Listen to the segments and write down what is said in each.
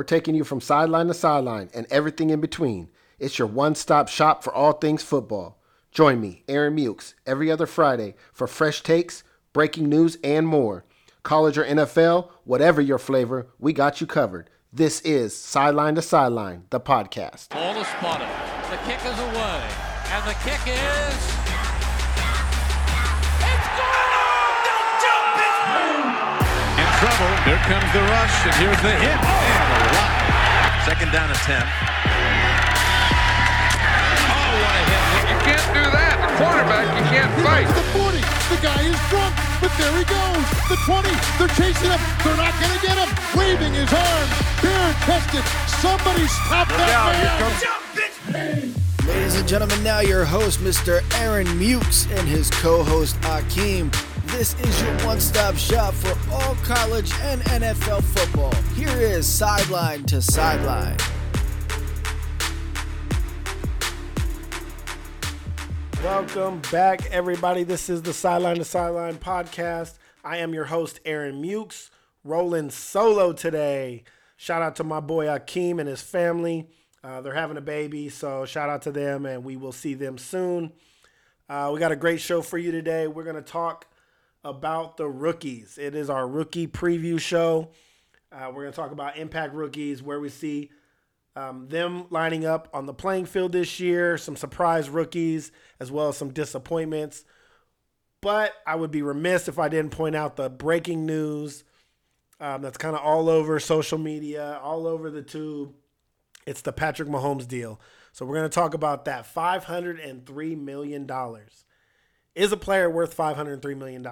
We're taking you from sideline to sideline and everything in between. It's your one stop shop for all things football. Join me, Aaron Mukes, every other Friday for fresh takes, breaking news, and more. College or NFL, whatever your flavor, we got you covered. This is Sideline to Sideline, the podcast. Ball is spotted. The kick is away. And the kick is. It's gone! In trouble. Here comes the rush, and here's the hit. And a lot. Second down and 10. Oh, what a hit. You can't do that. The quarterback, you can't fight. The 40. The guy is drunk, but there he goes. The 20. They're chasing him. They're not going to get him. Waving his arms. Bare chested. Somebody stop that man. Ladies and gentlemen, now your host, Mr. Aaron Mukes, and his co host, Akeem. This is your one stop shop for all college and NFL football. Here is Sideline to Sideline. Welcome back, everybody. This is the Sideline to Sideline podcast. I am your host, Aaron Mukes, rolling solo today. Shout out to my boy Akeem and his family. Uh, they're having a baby, so shout out to them, and we will see them soon. Uh, we got a great show for you today. We're going to talk about the rookies. It is our rookie preview show. Uh, we're going to talk about impact rookies, where we see um, them lining up on the playing field this year, some surprise rookies, as well as some disappointments. But I would be remiss if I didn't point out the breaking news um, that's kind of all over social media, all over the tube. It's the Patrick Mahomes deal. So we're going to talk about that. $503 million. Is a player worth $503 million?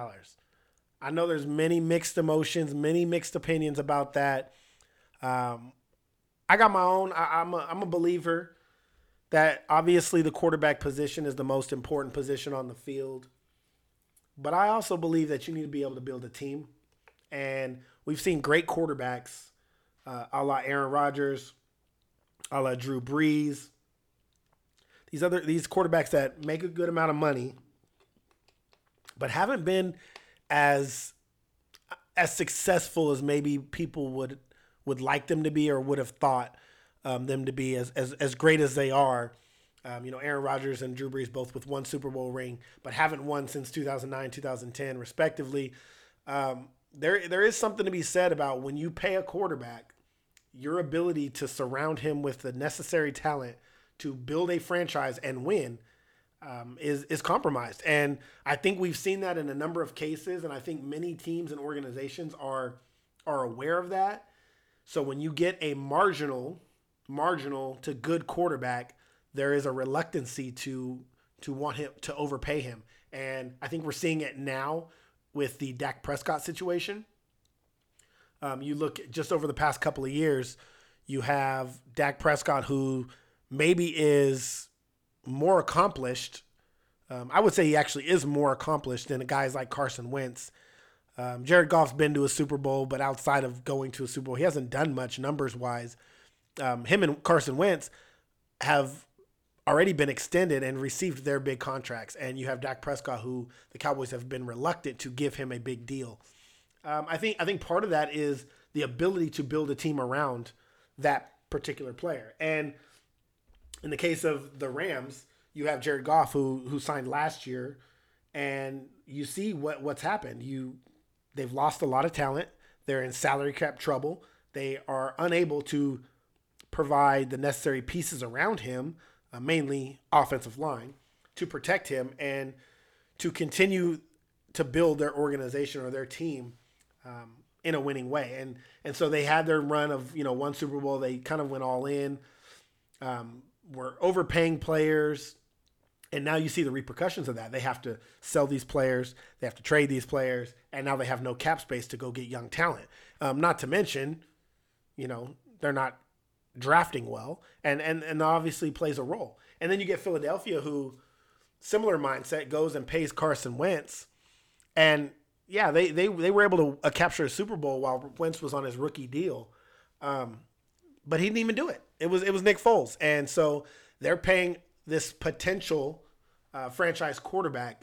I know there's many mixed emotions, many mixed opinions about that. Um, I got my own. I, I'm a, I'm a believer that obviously the quarterback position is the most important position on the field. But I also believe that you need to be able to build a team. And we've seen great quarterbacks, uh, a la Aaron Rodgers, a la Drew Brees. These other these quarterbacks that make a good amount of money, but haven't been as as successful as maybe people would would like them to be or would have thought um, them to be as, as as great as they are. Um, you know, Aaron Rodgers and Drew Brees both with one Super Bowl ring, but haven't won since 2009, 2010, respectively. Um, there, there is something to be said about when you pay a quarterback, your ability to surround him with the necessary talent to build a franchise and win um, is is compromised. And I think we've seen that in a number of cases, and I think many teams and organizations are are aware of that. So when you get a marginal, marginal to good quarterback, there is a reluctancy to to want him to overpay him. And I think we're seeing it now with the Dak Prescott situation. Um, you look just over the past couple of years, you have Dak Prescott, who maybe is more accomplished. Um, I would say he actually is more accomplished than guys like Carson Wentz. Um, Jared Goff's been to a Super Bowl, but outside of going to a Super Bowl, he hasn't done much numbers wise. Um, him and Carson Wentz have already been extended and received their big contracts. And you have Dak Prescott, who the Cowboys have been reluctant to give him a big deal. Um, I think I think part of that is the ability to build a team around that particular player. And in the case of the Rams, you have Jared Goff, who who signed last year, and you see what what's happened. You they've lost a lot of talent. They're in salary cap trouble. They are unable to provide the necessary pieces around him uh, mainly offensive line, to protect him and to continue to build their organization or their team um, in a winning way. And and so they had their run of you know one Super Bowl. They kind of went all in. Um, were overpaying players, and now you see the repercussions of that. They have to sell these players. They have to trade these players, and now they have no cap space to go get young talent. Um, not to mention, you know, they're not drafting well, and and and obviously plays a role. And then you get Philadelphia, who similar mindset goes and pays Carson Wentz, and yeah, they they they were able to uh, capture a Super Bowl while Wentz was on his rookie deal, um, but he didn't even do it. It was it was Nick Foles, and so they're paying this potential uh, franchise quarterback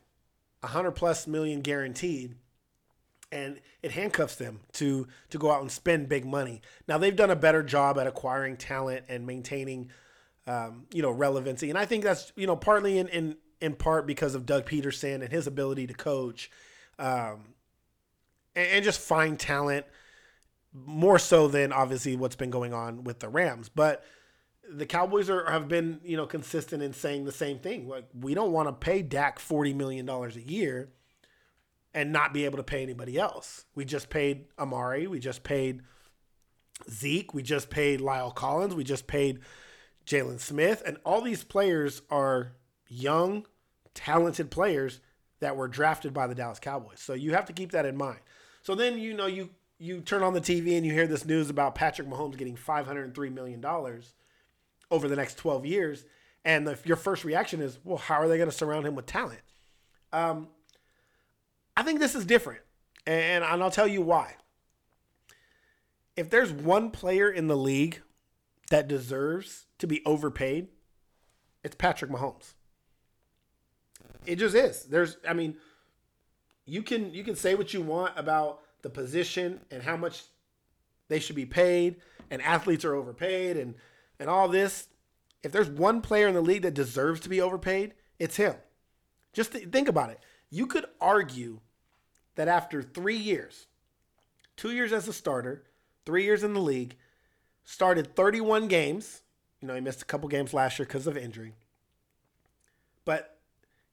a hundred plus million guaranteed, and it handcuffs them to to go out and spend big money. Now they've done a better job at acquiring talent and maintaining, um, you know, relevancy, and I think that's you know partly in in in part because of Doug Pederson and his ability to coach, um, and, and just find talent more so than obviously what's been going on with the Rams, but the Cowboys are have been you know consistent in saying the same thing. Like we don't want to pay Dak forty million dollars a year and not be able to pay anybody else. We just paid Amari. We just paid Zeke. We just paid La'el Collins. We just paid Jaylon Smith, and all these players are young, talented players that were drafted by the Dallas Cowboys. So you have to keep that in mind. So then you know you you turn on the TV and you hear this news about Patrick Mahomes getting 503 million dollars over the next 12 years, and the, your first reaction is, well, how are they going to surround him with talent? Um, I think this is different, and, and I'll tell you why. If there's one player in the league that deserves to be overpaid, it's Patrick Mahomes. It just is. There's, I mean, you can you can say what you want about the position and how much they should be paid, and athletes are overpaid, and and all this. If there's one player in the league that deserves to be overpaid, it's him. Just th- think about it. You could argue that after three years, two years as a starter, three years in the league, started 31 games. You know, he missed a couple games last year because of injury. But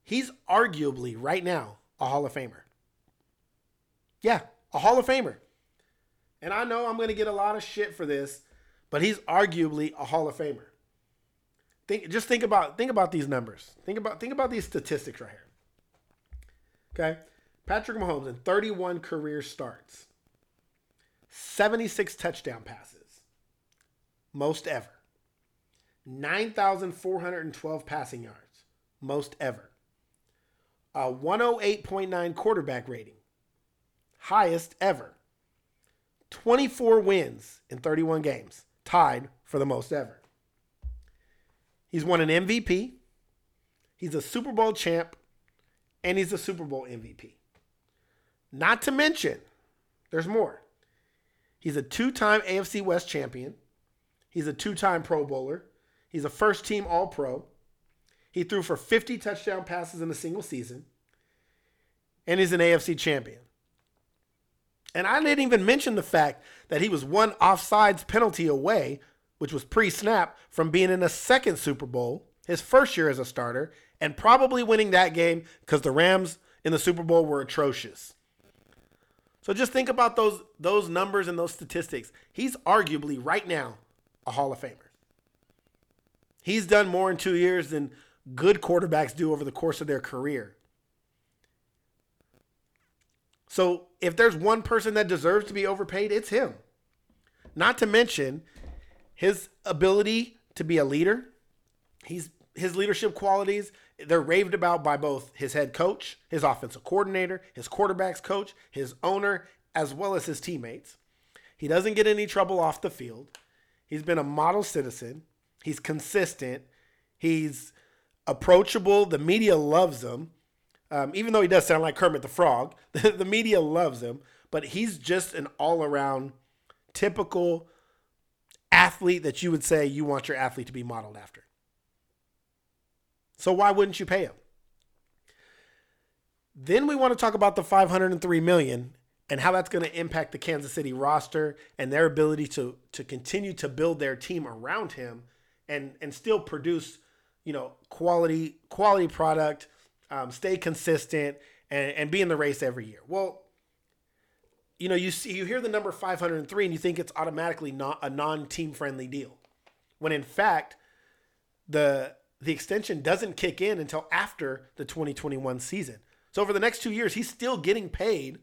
he's arguably right now a Hall of Famer. Yeah, a Hall of Famer. And I know I'm going to get a lot of shit for this, but he's arguably a Hall of Famer. Think just think about think about these numbers. Think about think about these statistics right here. Okay? Patrick Mahomes in 31 career starts. 76 touchdown passes. Most ever. 9,412 passing yards. Most ever. A 108.9 quarterback rating. Highest ever. 24 wins in 31 games. Tied for the most ever. He's won an MVP. He's a Super Bowl champ. And he's a Super Bowl MVP. Not to mention, there's more. He's a two time AFC West champion. He's a two time Pro Bowler. He's a first team All Pro. He threw for 50 touchdown passes in a single season. And he's an AFC champion. And I didn't even mention the fact that he was one offsides penalty away, which was pre snap, from being in a second Super Bowl, his first year as a starter, and probably winning that game because the Rams in the Super Bowl were atrocious. So just think about those those numbers and those statistics. He's arguably right now a Hall of Famer. He's done more in 2 years than good quarterbacks do over the course of their career. So if there's one person that deserves to be overpaid, it's him. Not to mention his ability to be a leader. He's his leadership qualities, they're raved about by both his head coach, his offensive coordinator, his quarterbacks coach, his owner, as well as his teammates. He doesn't get any trouble off the field. He's been a model citizen. He's consistent. He's approachable. The media loves him. Um, even though he does sound like Kermit the Frog, the media loves him. But he's just an all around typical athlete that you would say you want your athlete to be modeled after. So why wouldn't you pay him? Then we want to talk about the 503 million and how that's going to impact the Kansas City roster and their ability to to continue to build their team around him and and still produce, you know, quality quality product, um, stay consistent and, and be in the race every year. Well, you know, you see you hear the number 503 and you think it's automatically not a non-team friendly deal. When in fact, the the extension doesn't kick in until after the 2021 season. So over the next two years, he's still getting paid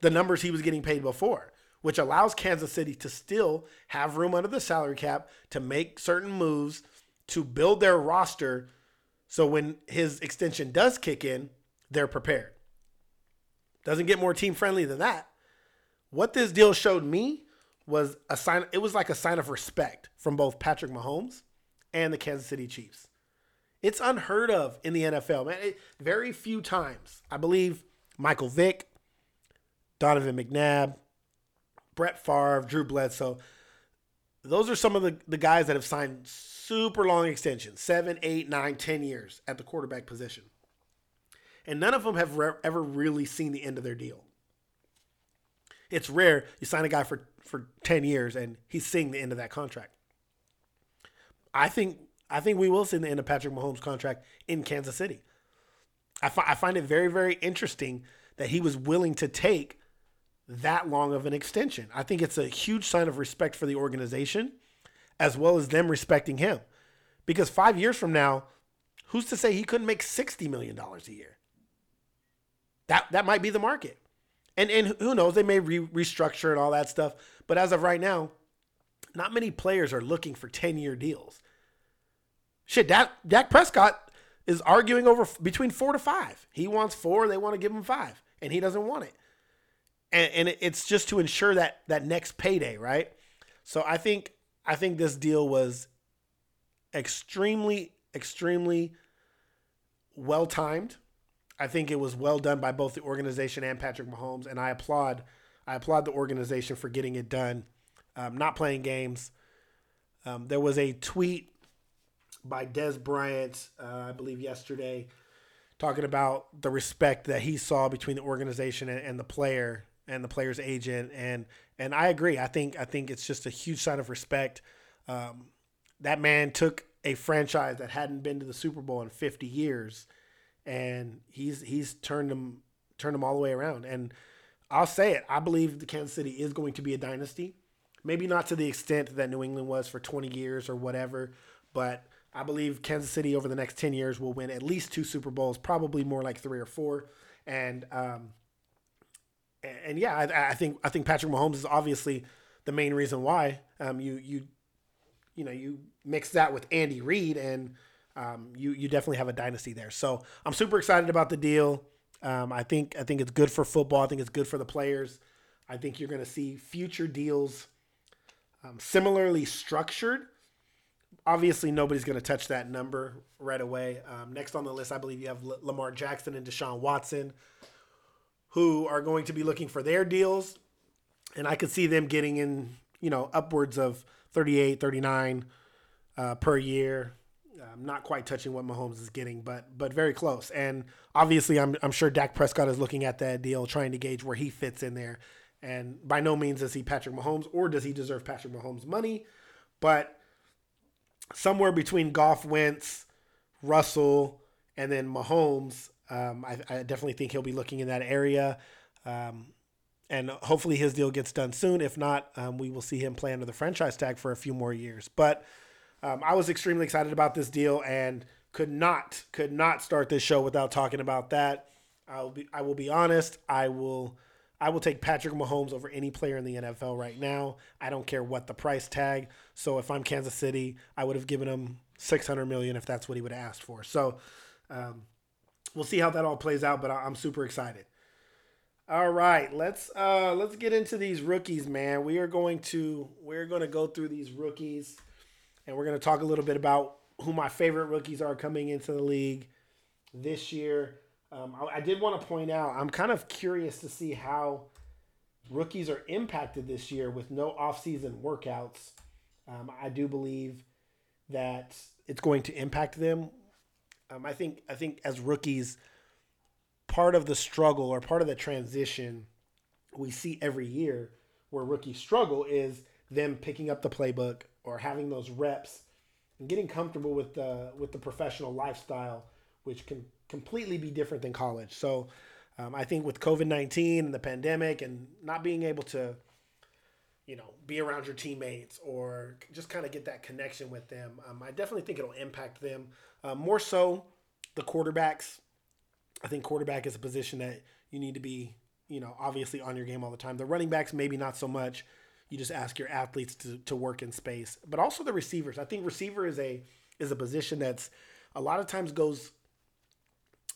the numbers he was getting paid before, which allows Kansas City to still have room under the salary cap to make certain moves to build their roster so when his extension does kick in, they're prepared. Doesn't get more team friendly than that. What this deal showed me was a sign it was like a sign of respect from both Patrick Mahomes and the Kansas City Chiefs. It's unheard of in the NFL, man. It, very few times. I believe Michael Vick, Donovan McNabb, Brett Favre, Drew Bledsoe. Those are some of the, the guys that have signed super long extensions seven, eight, nine, ten years at the quarterback position. And none of them have re- ever really seen the end of their deal. It's rare you sign a guy for, for 10 years and he's seeing the end of that contract. I think I think we will see the end of Patrick Mahomes' contract in Kansas City. I, fi- I find it very, very interesting that he was willing to take that long of an extension. I think it's a huge sign of respect for the organization as well as them respecting him. Because five years from now, who's to say he couldn't make $60 million a year? That, that might be the market. And, and who knows, they may re- restructure and all that stuff. But as of right now, not many players are looking for 10 year deals. Shit, Dak, Dak Prescott is arguing over between four to five. He wants four, they want to give him five, and he doesn't want it. And, and it's just to ensure that that next payday, right? So I think I think this deal was extremely, extremely well timed. I think it was well done by both the organization and Patrick Mahomes, and I applaud I applaud the organization for getting it done. Um, not playing games. Um, there was a tweet by Dez Bryant, uh, I believe yesterday, talking about the respect that he saw between the organization and, and the player and the player's agent, and and I agree. I think I think it's just a huge sign of respect. Um, that man took a franchise that hadn't been to the Super Bowl in 50 years, and he's he's turned them turned them all the way around. And I'll say it, I believe the Kansas City is going to be a dynasty. Maybe not to the extent that New England was for 20 years or whatever, but I believe Kansas City over the next 10 years will win at least two Super Bowls, probably more like three or four. And um, and yeah, I, I, think I think Patrick Mahomes is obviously the main reason why. Um, you you you know you mix that with Andy Reid, and um, you you definitely have a dynasty there. So I'm super excited about the deal. Um, I think I think it's good for football. I think it's good for the players. I think you're going to see future deals um, similarly structured. Obviously, nobody's going to touch that number right away. Um, next on the list, I believe you have L- Lamar Jackson and Deshaun Watson who are going to be looking for their deals. And I could see them getting in, you know, upwards of 38, 39 uh, per year. Um, not quite touching what Mahomes is getting, but but very close. And obviously, I'm I'm sure Dak Prescott is looking at that deal, trying to gauge where he fits in there. And by no means is he Patrick Mahomes, or does he deserve Patrick Mahomes' money, but somewhere between Goff, Wentz, Russell, and then Mahomes, um, I, I, definitely think he'll be looking in that area. Um, and hopefully his deal gets done soon. If not, um, we will see him play under the franchise tag for a few more years. But um, I was extremely excited about this deal and could not could not start this show without talking about that. I'll be I will be honest. I will I will take Patrick Mahomes over any player in the NFL right now. I don't care what the price tag. So if I'm Kansas City, I would have given him 600 million if that's what he would have asked for. So um, we'll see how that all plays out, but I'm super excited. All right, let's uh let's get into these rookies, man. We are going to we're going to go through these rookies and we're going to talk a little bit about who my favorite rookies are coming into the league this year. Um, I, I did want to point out I'm kind of curious to see how rookies are impacted this year with no offseason workouts. Um, I do believe that it's going to impact them um, I think I think as rookies, part of the struggle or part of the transition we see every year where rookies struggle is them picking up the playbook or having those reps and getting comfortable with the with the professional lifestyle, which can completely be different than college. So um, I think with COVID nineteen and the pandemic and not being able to, you know, be around your teammates or just kind of get that connection with them, um, I definitely think it'll impact them. Uh, more so, the quarterbacks. I think quarterback is a position that you need to be, you know, obviously on your game all the time. The running backs, maybe not so much. You just ask your athletes to, to work in space, but also the receivers. I think receiver is a is a position that's a lot of times goes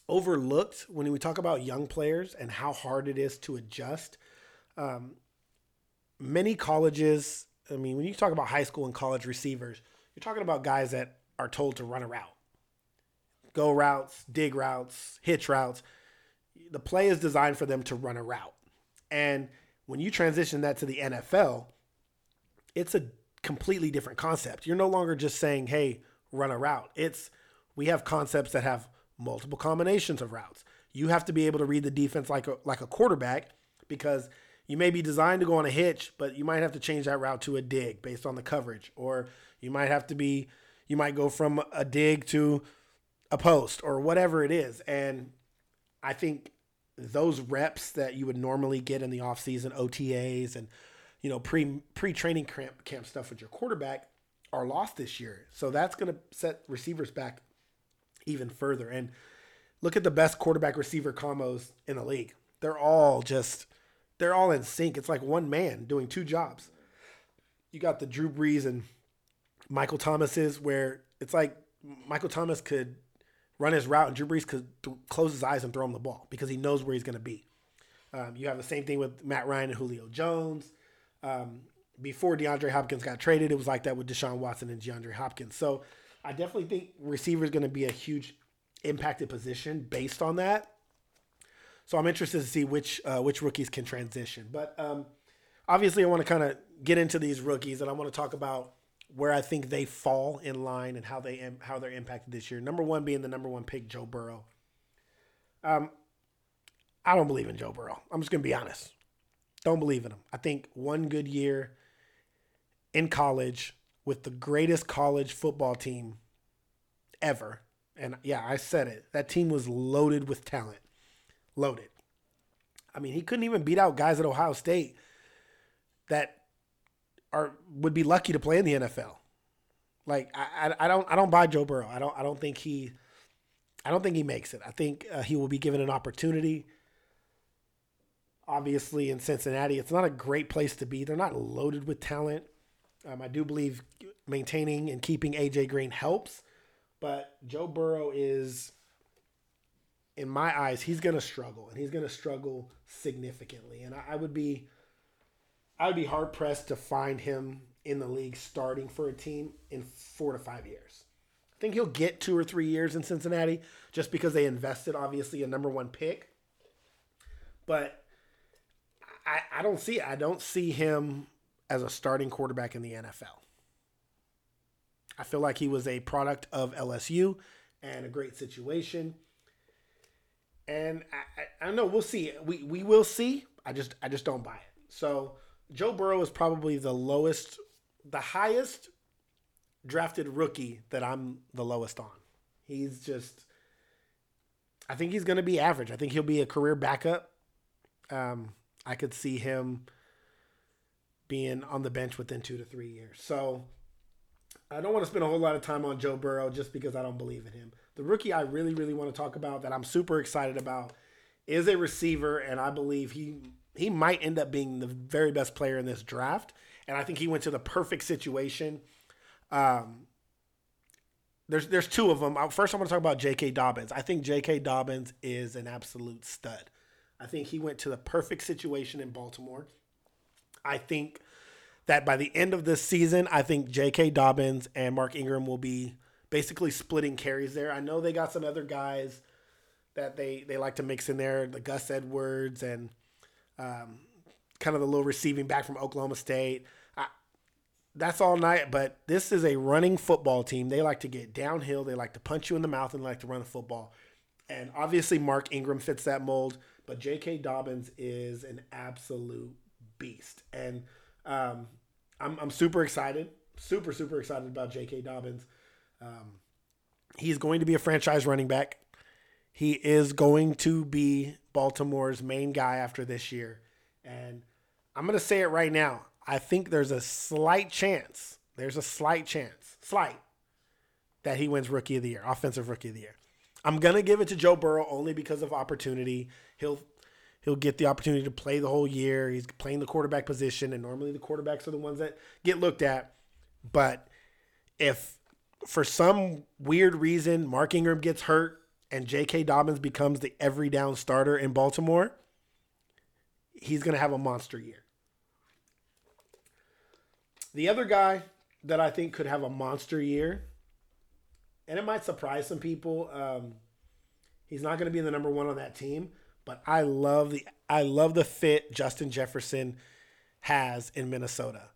overlooked when we talk about young players and how hard it is to adjust. Um, many colleges, I mean, when you talk about high school and college receivers, you're talking about guys that are told to run a route go routes, dig routes, hitch routes. The play is designed for them to run a route. And when you transition that to the NFL, it's a completely different concept. You're no longer just saying, hey, run a route. It's we have concepts that have multiple combinations of routes. You have to be able to read the defense like a like a quarterback because you may be designed to go on a hitch, but you might have to change that route to a dig based on the coverage. Or you might have to be you might go from a dig to a post or whatever it is. And I think those reps that you would normally get in the offseason, OTAs and you know pre pre training camp camp stuff with your quarterback are lost this year. So that's going to set receivers back even further. And look at the best quarterback receiver combos in the league. They're all just they're all in sync. It's like one man doing two jobs. You got the Drew Brees and Michael Thomas's where it's like Michael Thomas could run his route and Drew Brees could th- close his eyes and throw him the ball because he knows where he's going to be. Um, you have the same thing with Matt Ryan and Julio Jones. Um, before DeAndre Hopkins got traded, it was like that with Deshaun Watson and DeAndre Hopkins. So I definitely think receiver is going to be a huge impacted position based on that. So I'm interested to see which uh, which rookies can transition. But um, obviously, I want to kind of get into these rookies, and I want to talk about where I think they fall in line and how they how they're impacted this year. Number one being the number one pick, Joe Burrow. Um, I don't believe in Joe Burrow. I'm just gonna be honest. Don't believe in him. I think one good year in college with the greatest college football team ever. And yeah, I said it. That team was loaded with talent. Loaded. I mean, he couldn't even beat out guys at Ohio State that are would be lucky to play in the NFL. Like I, I, don't I don't buy Joe Burrow. I don't I don't think he I don't think he makes it. I think uh, he will be given an opportunity. Obviously, in Cincinnati, it's not a great place to be. They're not loaded with talent. Um, I do believe maintaining and keeping AJ Green helps, but Joe Burrow is, in my eyes, he's going to struggle, and he's going to struggle significantly. And I, I would be, I would be hard pressed to find him in the league starting for a team in four to five years. I think he'll get two or three years in Cincinnati just because they invested, obviously, a number one pick. But I, I don't see I don't see him as a starting quarterback in the NFL. I feel like he was a product of LSU and a great situation. And I, I, don't know. We'll see. We we will see. I just I just don't buy it. So Joe Burrow is probably the lowest, the highest drafted rookie that I'm the lowest on. He's just. I think he's going to be average. I think he'll be a career backup. Um, I could see him being on the bench within two to three years. So I don't want to spend a whole lot of time on Joe Burrow just because I don't believe in him. The rookie I really, really want to talk about that I'm super excited about is a receiver, and I believe he he might end up being the very best player in this draft. And I think he went to the perfect situation. Um, there's there's two of them. First, I want to talk about J.K. Dobbins. I think J.K. Dobbins is an absolute stud. I think he went to the perfect situation in Baltimore. I think that by the end of this season, I think J.K. Dobbins and Mark Ingram will be basically splitting carries there. I know they got some other guys that they they like to mix in there, the Gus Edwards and um, kind of the little receiving back from Oklahoma State. I, that's all night, but this is a running football team. They like to get downhill. They like to punch you in the mouth and like to run the football. And obviously, Mark Ingram fits that mold, but J.K. Dobbins is an absolute beast. And um, I'm, I'm super excited, super, super excited about J.K. Dobbins. Um, he's going to be a franchise running back. He is going to be Baltimore's main guy after this year. And I'm going to say it right now. I think there's a slight chance, there's a slight chance, slight, that he wins Rookie of the Year, Offensive Rookie of the Year. I'm going to give it to Joe Burrow only because of opportunity. He'll he'll get the opportunity to play the whole year. He's playing the quarterback position, and normally the quarterbacks are the ones that get looked at. But if for some weird reason Mark Ingram gets hurt and J.K. Dobbins becomes the every down starter in Baltimore, he's going to have a monster year. The other guy that I think could have a monster year, and it might surprise some people, um, he's not going to be the number one on that team, but I love the I love the fit Justin Jefferson has in Minnesota.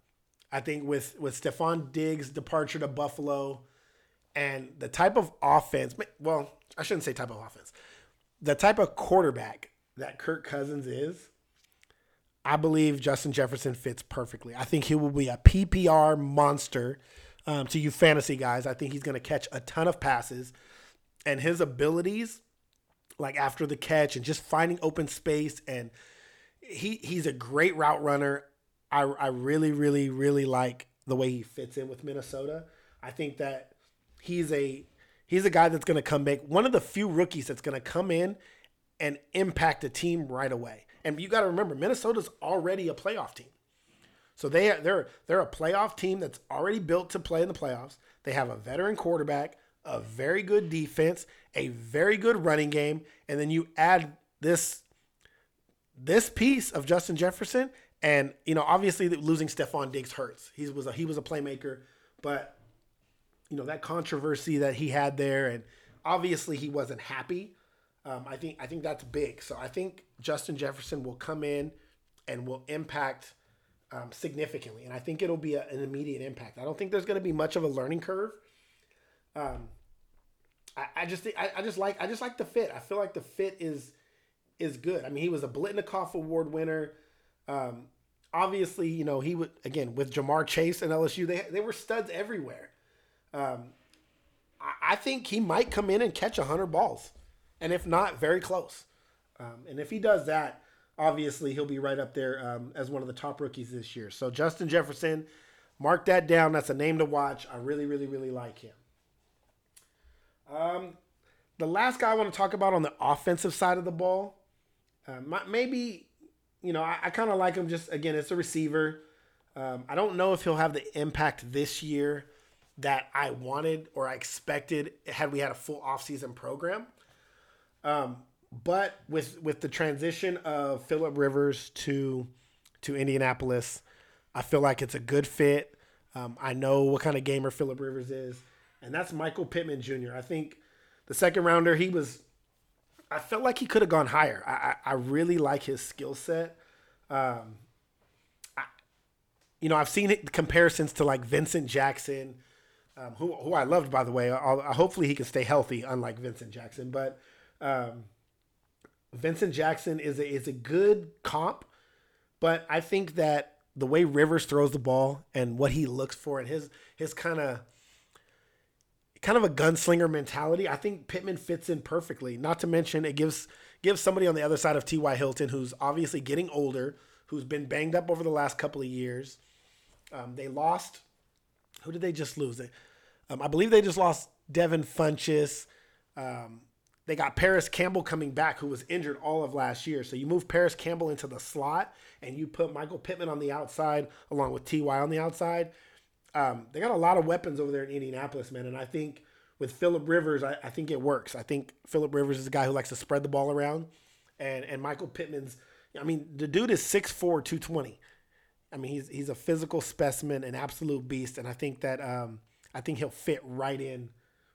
I think with with Stefon Diggs' departure to Buffalo and the type of offense, well, I shouldn't say type of offense, the type of quarterback that Kirk Cousins is, I believe Justin Jefferson fits perfectly. I think he will be a PPR monster um, to you fantasy guys. I think he's going to catch a ton of passes, and his abilities, like after the catch and just finding open space, and he he's a great route runner. I I really really really like the way he fits in with Minnesota. I think that he's a he's a guy that's going to come back. One of the few rookies that's going to come in and impact a team right away. And you got to remember, Minnesota's already a playoff team. So they they're they're a playoff team that's already built to play in the playoffs. They have a veteran quarterback, a very good defense, a very good running game, and then you add this this piece of Justin Jefferson, and you know obviously losing Stefon Diggs hurts. He was a, he was a playmaker, but you know that controversy that he had there, and obviously he wasn't happy. Um, I think I think that's big. So I think Justin Jefferson will come in and will impact um, significantly, and I think it'll be a, an immediate impact. I don't think there's going to be much of a learning curve. Um, I, I just I, I just like I just like the fit. I feel like the fit is is good. I mean, he was a Biletnikoff Award winner. Um, obviously, you know he would again with Ja'Marr Chase and LSU. They they were studs everywhere. Um, I, think he might come in and catch hundred balls and if not, very close. Um, and if he does that, obviously he'll be right up there um, as one of the top rookies this year. So Justin Jefferson, mark that down. That's a name to watch. I really, really, really like him. Um, the last guy I want to talk about on the offensive side of the ball, uh, maybe, you know, I, I kind of like him. Just again, it's a receiver. Um, I don't know if he'll have the impact this year that I wanted or I expected had we had a full offseason program. Um, but with with the transition of Philip Rivers to to Indianapolis, I feel like it's a good fit. Um, I know what kind of gamer Philip Rivers is, and that's Michael Pittman Jr. I think the second rounder he was. I felt like he could have gone higher. I, I, I really like his skill set. Um, you know, I've seen comparisons to like Vincent Jackson, um, who who I loved by the way. I'll, hopefully he can stay healthy, unlike Vincent Jackson, but um, Vincent Jackson is a, is a good comp, but I think that the way Rivers throws the ball and what he looks for and his his kind of kind of a gunslinger mentality, I think Pittman fits in perfectly. Not to mention it gives gives somebody on the other side of T.Y. Hilton who's obviously getting older, who's been banged up over the last couple of years. Um, they lost. Who did they just lose? Um, I believe they just lost Devin Funchess. Um, they got Parris Campbell coming back, who was injured all of last year. So you move Parris Campbell into the slot, and you put Michael Pittman on the outside, along with Ty on the outside. Um, they got a lot of weapons over there in Indianapolis, man. And I think with Philip Rivers, I, I think it works. I think Philip Rivers is a guy who likes to spread the ball around, and and Michael Pittman's. I mean, the dude is 6'4", 220. I mean, he's he's a physical specimen, an absolute beast, and I think that um, I think he'll fit right in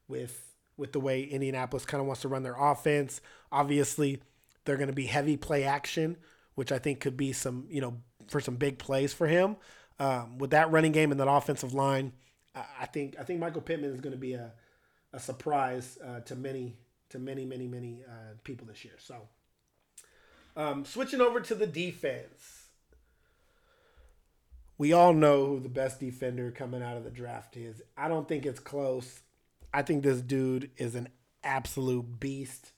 with with the way Indianapolis kind of wants to run their offense. Obviously, they're going to be heavy play action, which I think could be some, you know, for some big plays for him. Um, with that running game and that offensive line, I think I think Michael Pittman is going to be a, a surprise uh, to many to many many many uh, people this year. So, um, switching over to the defense, we all know who the best defender coming out of the draft is. I don't think it's close. I think this dude is an absolute beast.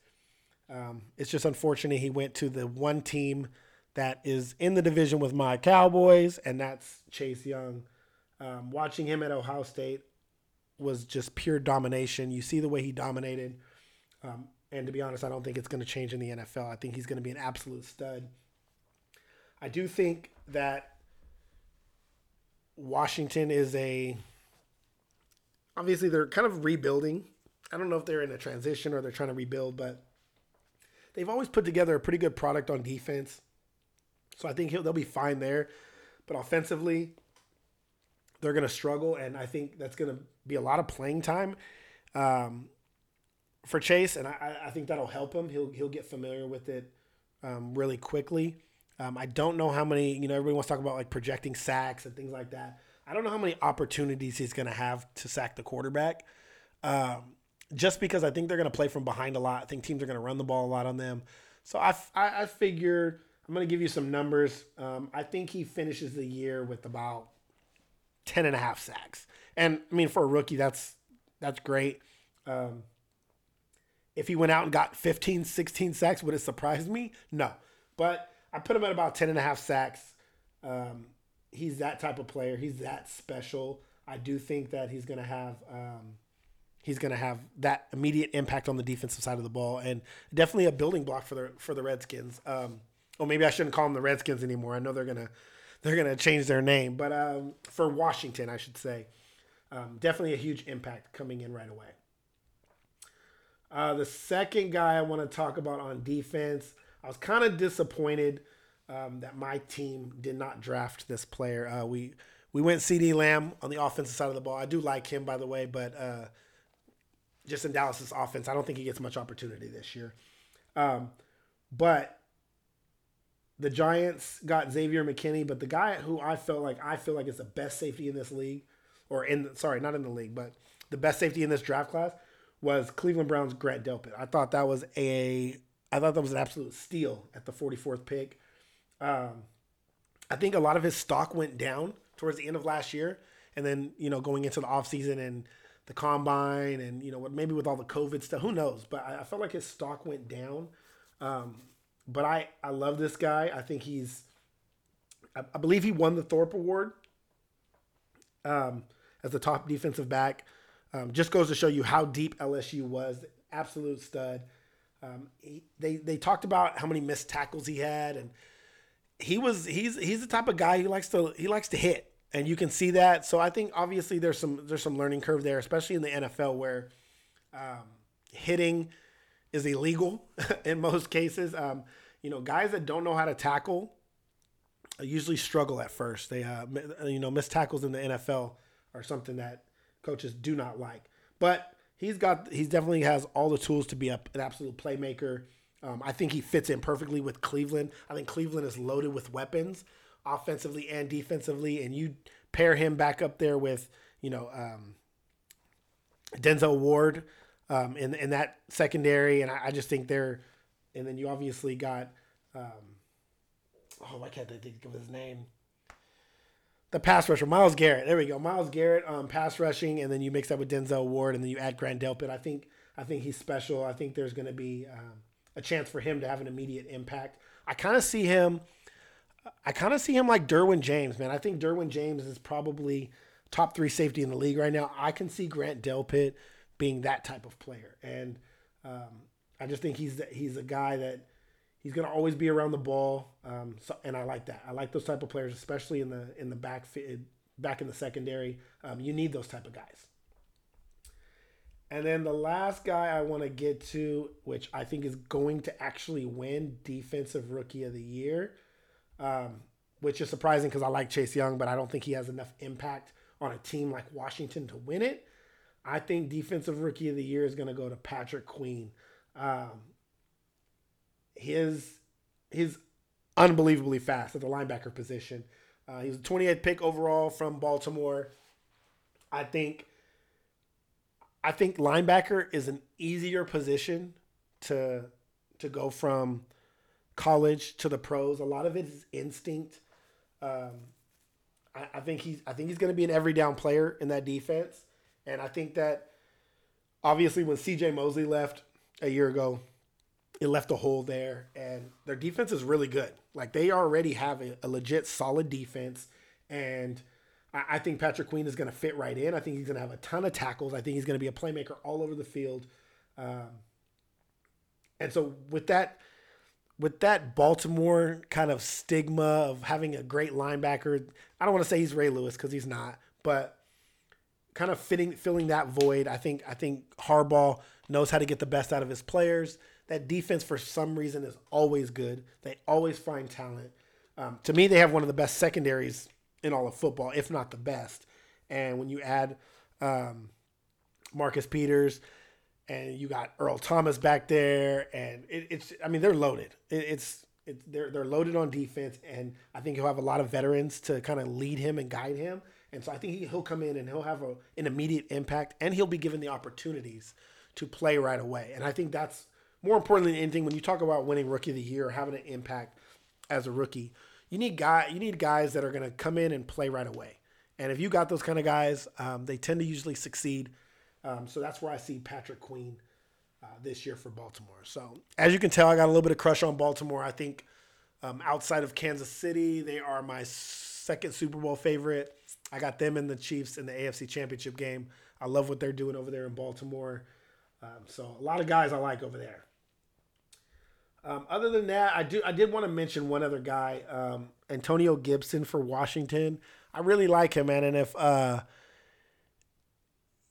Um, it's just unfortunate he went to the one team that is in the division with my Cowboys, and that's Chase Young. Um, watching him at Ohio State was just pure domination. You see the way he dominated. Um, and to be honest, I don't think it's going to change in the NFL. I think he's going to be an absolute stud. I do think that Washington is a obviously they're kind of rebuilding. I don't know if they're in a transition or they're trying to rebuild, but they've always put together a pretty good product on defense. So I think they'll be fine there. But offensively, they're going to struggle, and I think that's going to be a lot of playing time um, for Chase, and I, I, think that'll help him. He'll he'll get familiar with it um, really quickly. Um, I don't know how many, you know, everybody wants to talk about like projecting sacks and things like that. I don't know how many opportunities he's going to have to sack the quarterback. Um, just because I think they're going to play from behind a lot. I think teams are going to run the ball a lot on them. So I, I, I figured I'm going to give you some numbers. Um, I think he finishes the year with about 10 and a half sacks. And I mean, for a rookie, that's that's great. Um, if he went out and got 15, 16 sacks, would it surprise me? No. But I put him at about 10 and a half sacks. Um, he's that type of player. He's that special. I do think that he's going to have um, he's going to have that immediate impact on the defensive side of the ball and definitely a building block for the for the Redskins. Um, or maybe I shouldn't call them the Redskins anymore. I know they're going to they're to change their name, but um, for Washington, I should say. Um, definitely a huge impact coming in right away. Uh, the second guy I want to talk about on defense, I was kind of disappointed um, that my team did not draft this player. Uh, we we went CeeDee Lamb on the offensive side of the ball. I do like him, by the way, but uh, just in Dallas's offense, I don't think he gets much opportunity this year. Um, but the Giants got Xavier McKinney, but the guy who I felt like I feel like is the best safety in this league, or in sorry, not in the league, but the best safety in this draft class was Cleveland Browns Grant Delpit. I thought that was a I thought that was an absolute steal at the 44th pick. Um, I think a lot of his stock went down towards the end of last year, and then you know going into the offseason and the combine, and you know maybe with all the COVID stuff, who knows? But I, I felt like his stock went down. Um, but I I love this guy. I think he's I, I believe he won the Thorpe Award um, as the top defensive back. Um, just goes to show you how deep LSU was. Absolute stud. Um, he, they they talked about how many missed tackles he had, and he was he's he's the type of guy who likes to he likes to hit, and you can see that. So I think obviously there's some there's some learning curve there, especially in the NFL where um, hitting is illegal in most cases. Um, you know, guys that don't know how to tackle usually struggle at first. They uh, you know missed tackles in the NFL are something that coaches do not like. But he's got he's definitely has all the tools to be a, an absolute playmaker. Um, I think he fits in perfectly with Cleveland. I think Cleveland is loaded with weapons, offensively and defensively, and you pair him back up there with you know um, Denzel Ward um, in in that secondary, and I, I, just think they're. And then you obviously got, um, oh, why can't I think of his name? The pass rusher, Myles Garrett. There we go, Myles Garrett, um, pass rushing, and then you mix that with Denzel Ward, and then you add Grant Delpit. I think I think he's special. I think there's going to be um, a chance for him to have an immediate impact. I kind of see him. I kind of see him like Derwin James, man. I think Derwin James is probably top three safety in the league right now. I can see Grant Delpit being that type of player, and um, I just think he's he's a guy that He's going to always be around the ball, um, so, and I like that. I like those type of players, especially in the in the back back in the secondary. Um, you need those type of guys. And then the last guy I want to get to, which I think is going to actually win Defensive Rookie of the Year, um, which is surprising because I like Chase Young, but I don't think he has enough impact on a team like Washington to win it. I think Defensive Rookie of the Year is going to go to Patrick Queen. Um, his his unbelievably fast at the linebacker position. Uh, he was a 28th pick overall from Baltimore. I think I think linebacker is an easier position to to go from college to the pros. A lot of it is instinct. Um, I, I think he's I think he's going to be an every down player in that defense, and I think that obviously when C.J. Mosley left a year ago, it left a hole there, and their defense is really good. Like they already have a, a legit solid defense, and I, I think Patrick Queen is going to fit right in. I think he's going to have a ton of tackles. I think he's going to be a playmaker all over the field. Um, and so with that, with that Baltimore kind of stigma of having a great linebacker, I don't want to say he's Ray Lewis because he's not, but kind of fitting filling that void. I think I think Harbaugh knows how to get the best out of his players that defense for some reason is always good. They always find talent. Um, to me, they have one of the best secondaries in all of football, if not the best. And when you add um, Marcus Peters and you got Earl Thomas back there, and it, it's I mean they're loaded. It, it's it's they're they're loaded on defense, and I think he'll have a lot of veterans to kind of lead him and guide him. And so I think he, he'll come in and he'll have a, an immediate impact, and he'll be given the opportunities to play right away. And I think that's more important than anything when you talk about winning Rookie of the Year or having an impact as a rookie. You need guy you need guys that are going to come in and play right away. And if you got those kind of guys, um, they tend to usually succeed. Um, so that's where I see Patrick Queen uh, this year for Baltimore. So as you can tell, I got a little bit of crush on Baltimore. I think um, outside of Kansas City, they are my second Super Bowl favorite. I got them and the Chiefs in the AFC Championship game. I love what they're doing over there in Baltimore. Um, so a lot of guys I like over there. Um, other than that, I do I did want to mention one other guy, um, Antonio Gibson for Washington. I really like him, man. And if uh,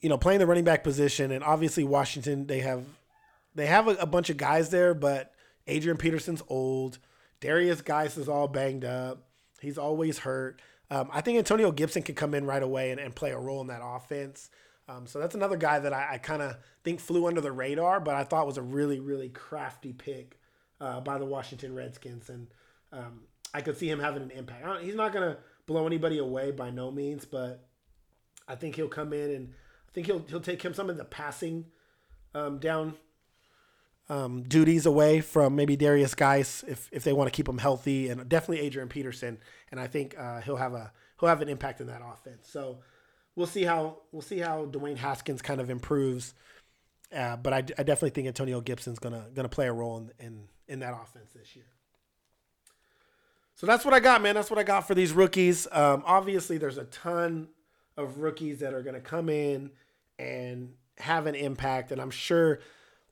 you know, playing the running back position, and obviously Washington, they have they have a, a bunch of guys there, but Adrian Peterson's old. Derrius Guice is all banged up. He's always hurt. Um, I think Antonio Gibson can come in right away and, and play a role in that offense. Um, so that's another guy that I, I kind of think flew under the radar, but I thought was a really, really crafty pick uh, by the Washington Redskins. And um, I could see him having an impact. He's not to blow anybody away by no means, but I think he'll come in and I think he'll he'll take him some of the passing um, down um, duties away from maybe Derrius Guice if, if they want to keep him healthy, and definitely Adrian Peterson. And I think uh, he'll have a he'll have an impact in that offense. So we'll see how we'll see how Dwayne Haskins kind of improves. Uh, but I, I definitely think Antonio Gibson's gonna gonna play a role in, in in that offense this year. So that's what I got, man. That's what I got for these rookies. Um, obviously, there's a ton of rookies that are going to come in and have an impact, and I'm sure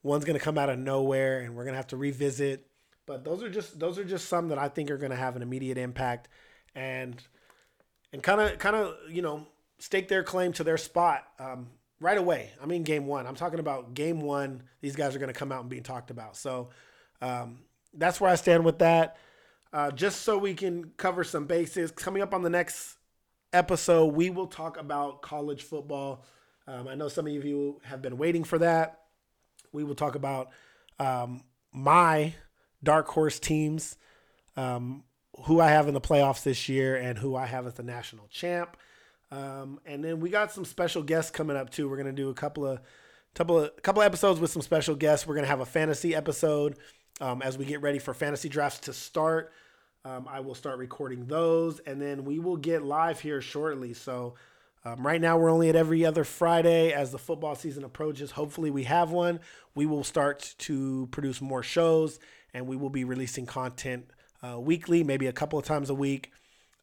one's going to come out of nowhere, and we're going to have to revisit. But those are just those are just some that I think are going to have an immediate impact, and and kind of kind of you know stake their claim to their spot um, right away. I mean, game one. I'm talking about game one. These guys are going to come out and be talked about. So um, that's where I stand with that. Uh, just so we can cover some bases, coming up on the next episode, we will talk about college football. Um, I know some of you have been waiting for that. We will talk about um, my dark horse teams, um, who I have in the playoffs this year, and who I have as the national champ. Um, and then we got some special guests coming up too. We're gonna do a couple of couple of couple of episodes with some special guests. We're gonna have a fantasy episode um, as we get ready for fantasy drafts to start. Um, I will start recording those, and then we will get live here shortly. So um, right now we're only at every other Friday. As the football season approaches, hopefully we have one. We will start to produce more shows, and we will be releasing content uh, weekly, maybe a couple of times a week.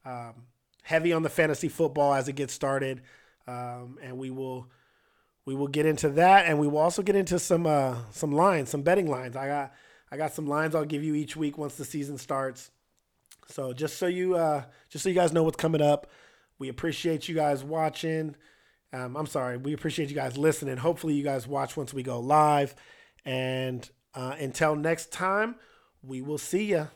Um, heavy on the fantasy football as it gets started, um, and we will we will get into that, and we will also get into some uh, some lines, some betting lines. I got I got some lines I'll give you each week once the season starts. So just so you uh, just so you guys know what's coming up, we appreciate you guys watching. Um, I'm sorry, we appreciate you guys listening. Hopefully, you guys watch once we go live. And uh, until next time, we will see ya.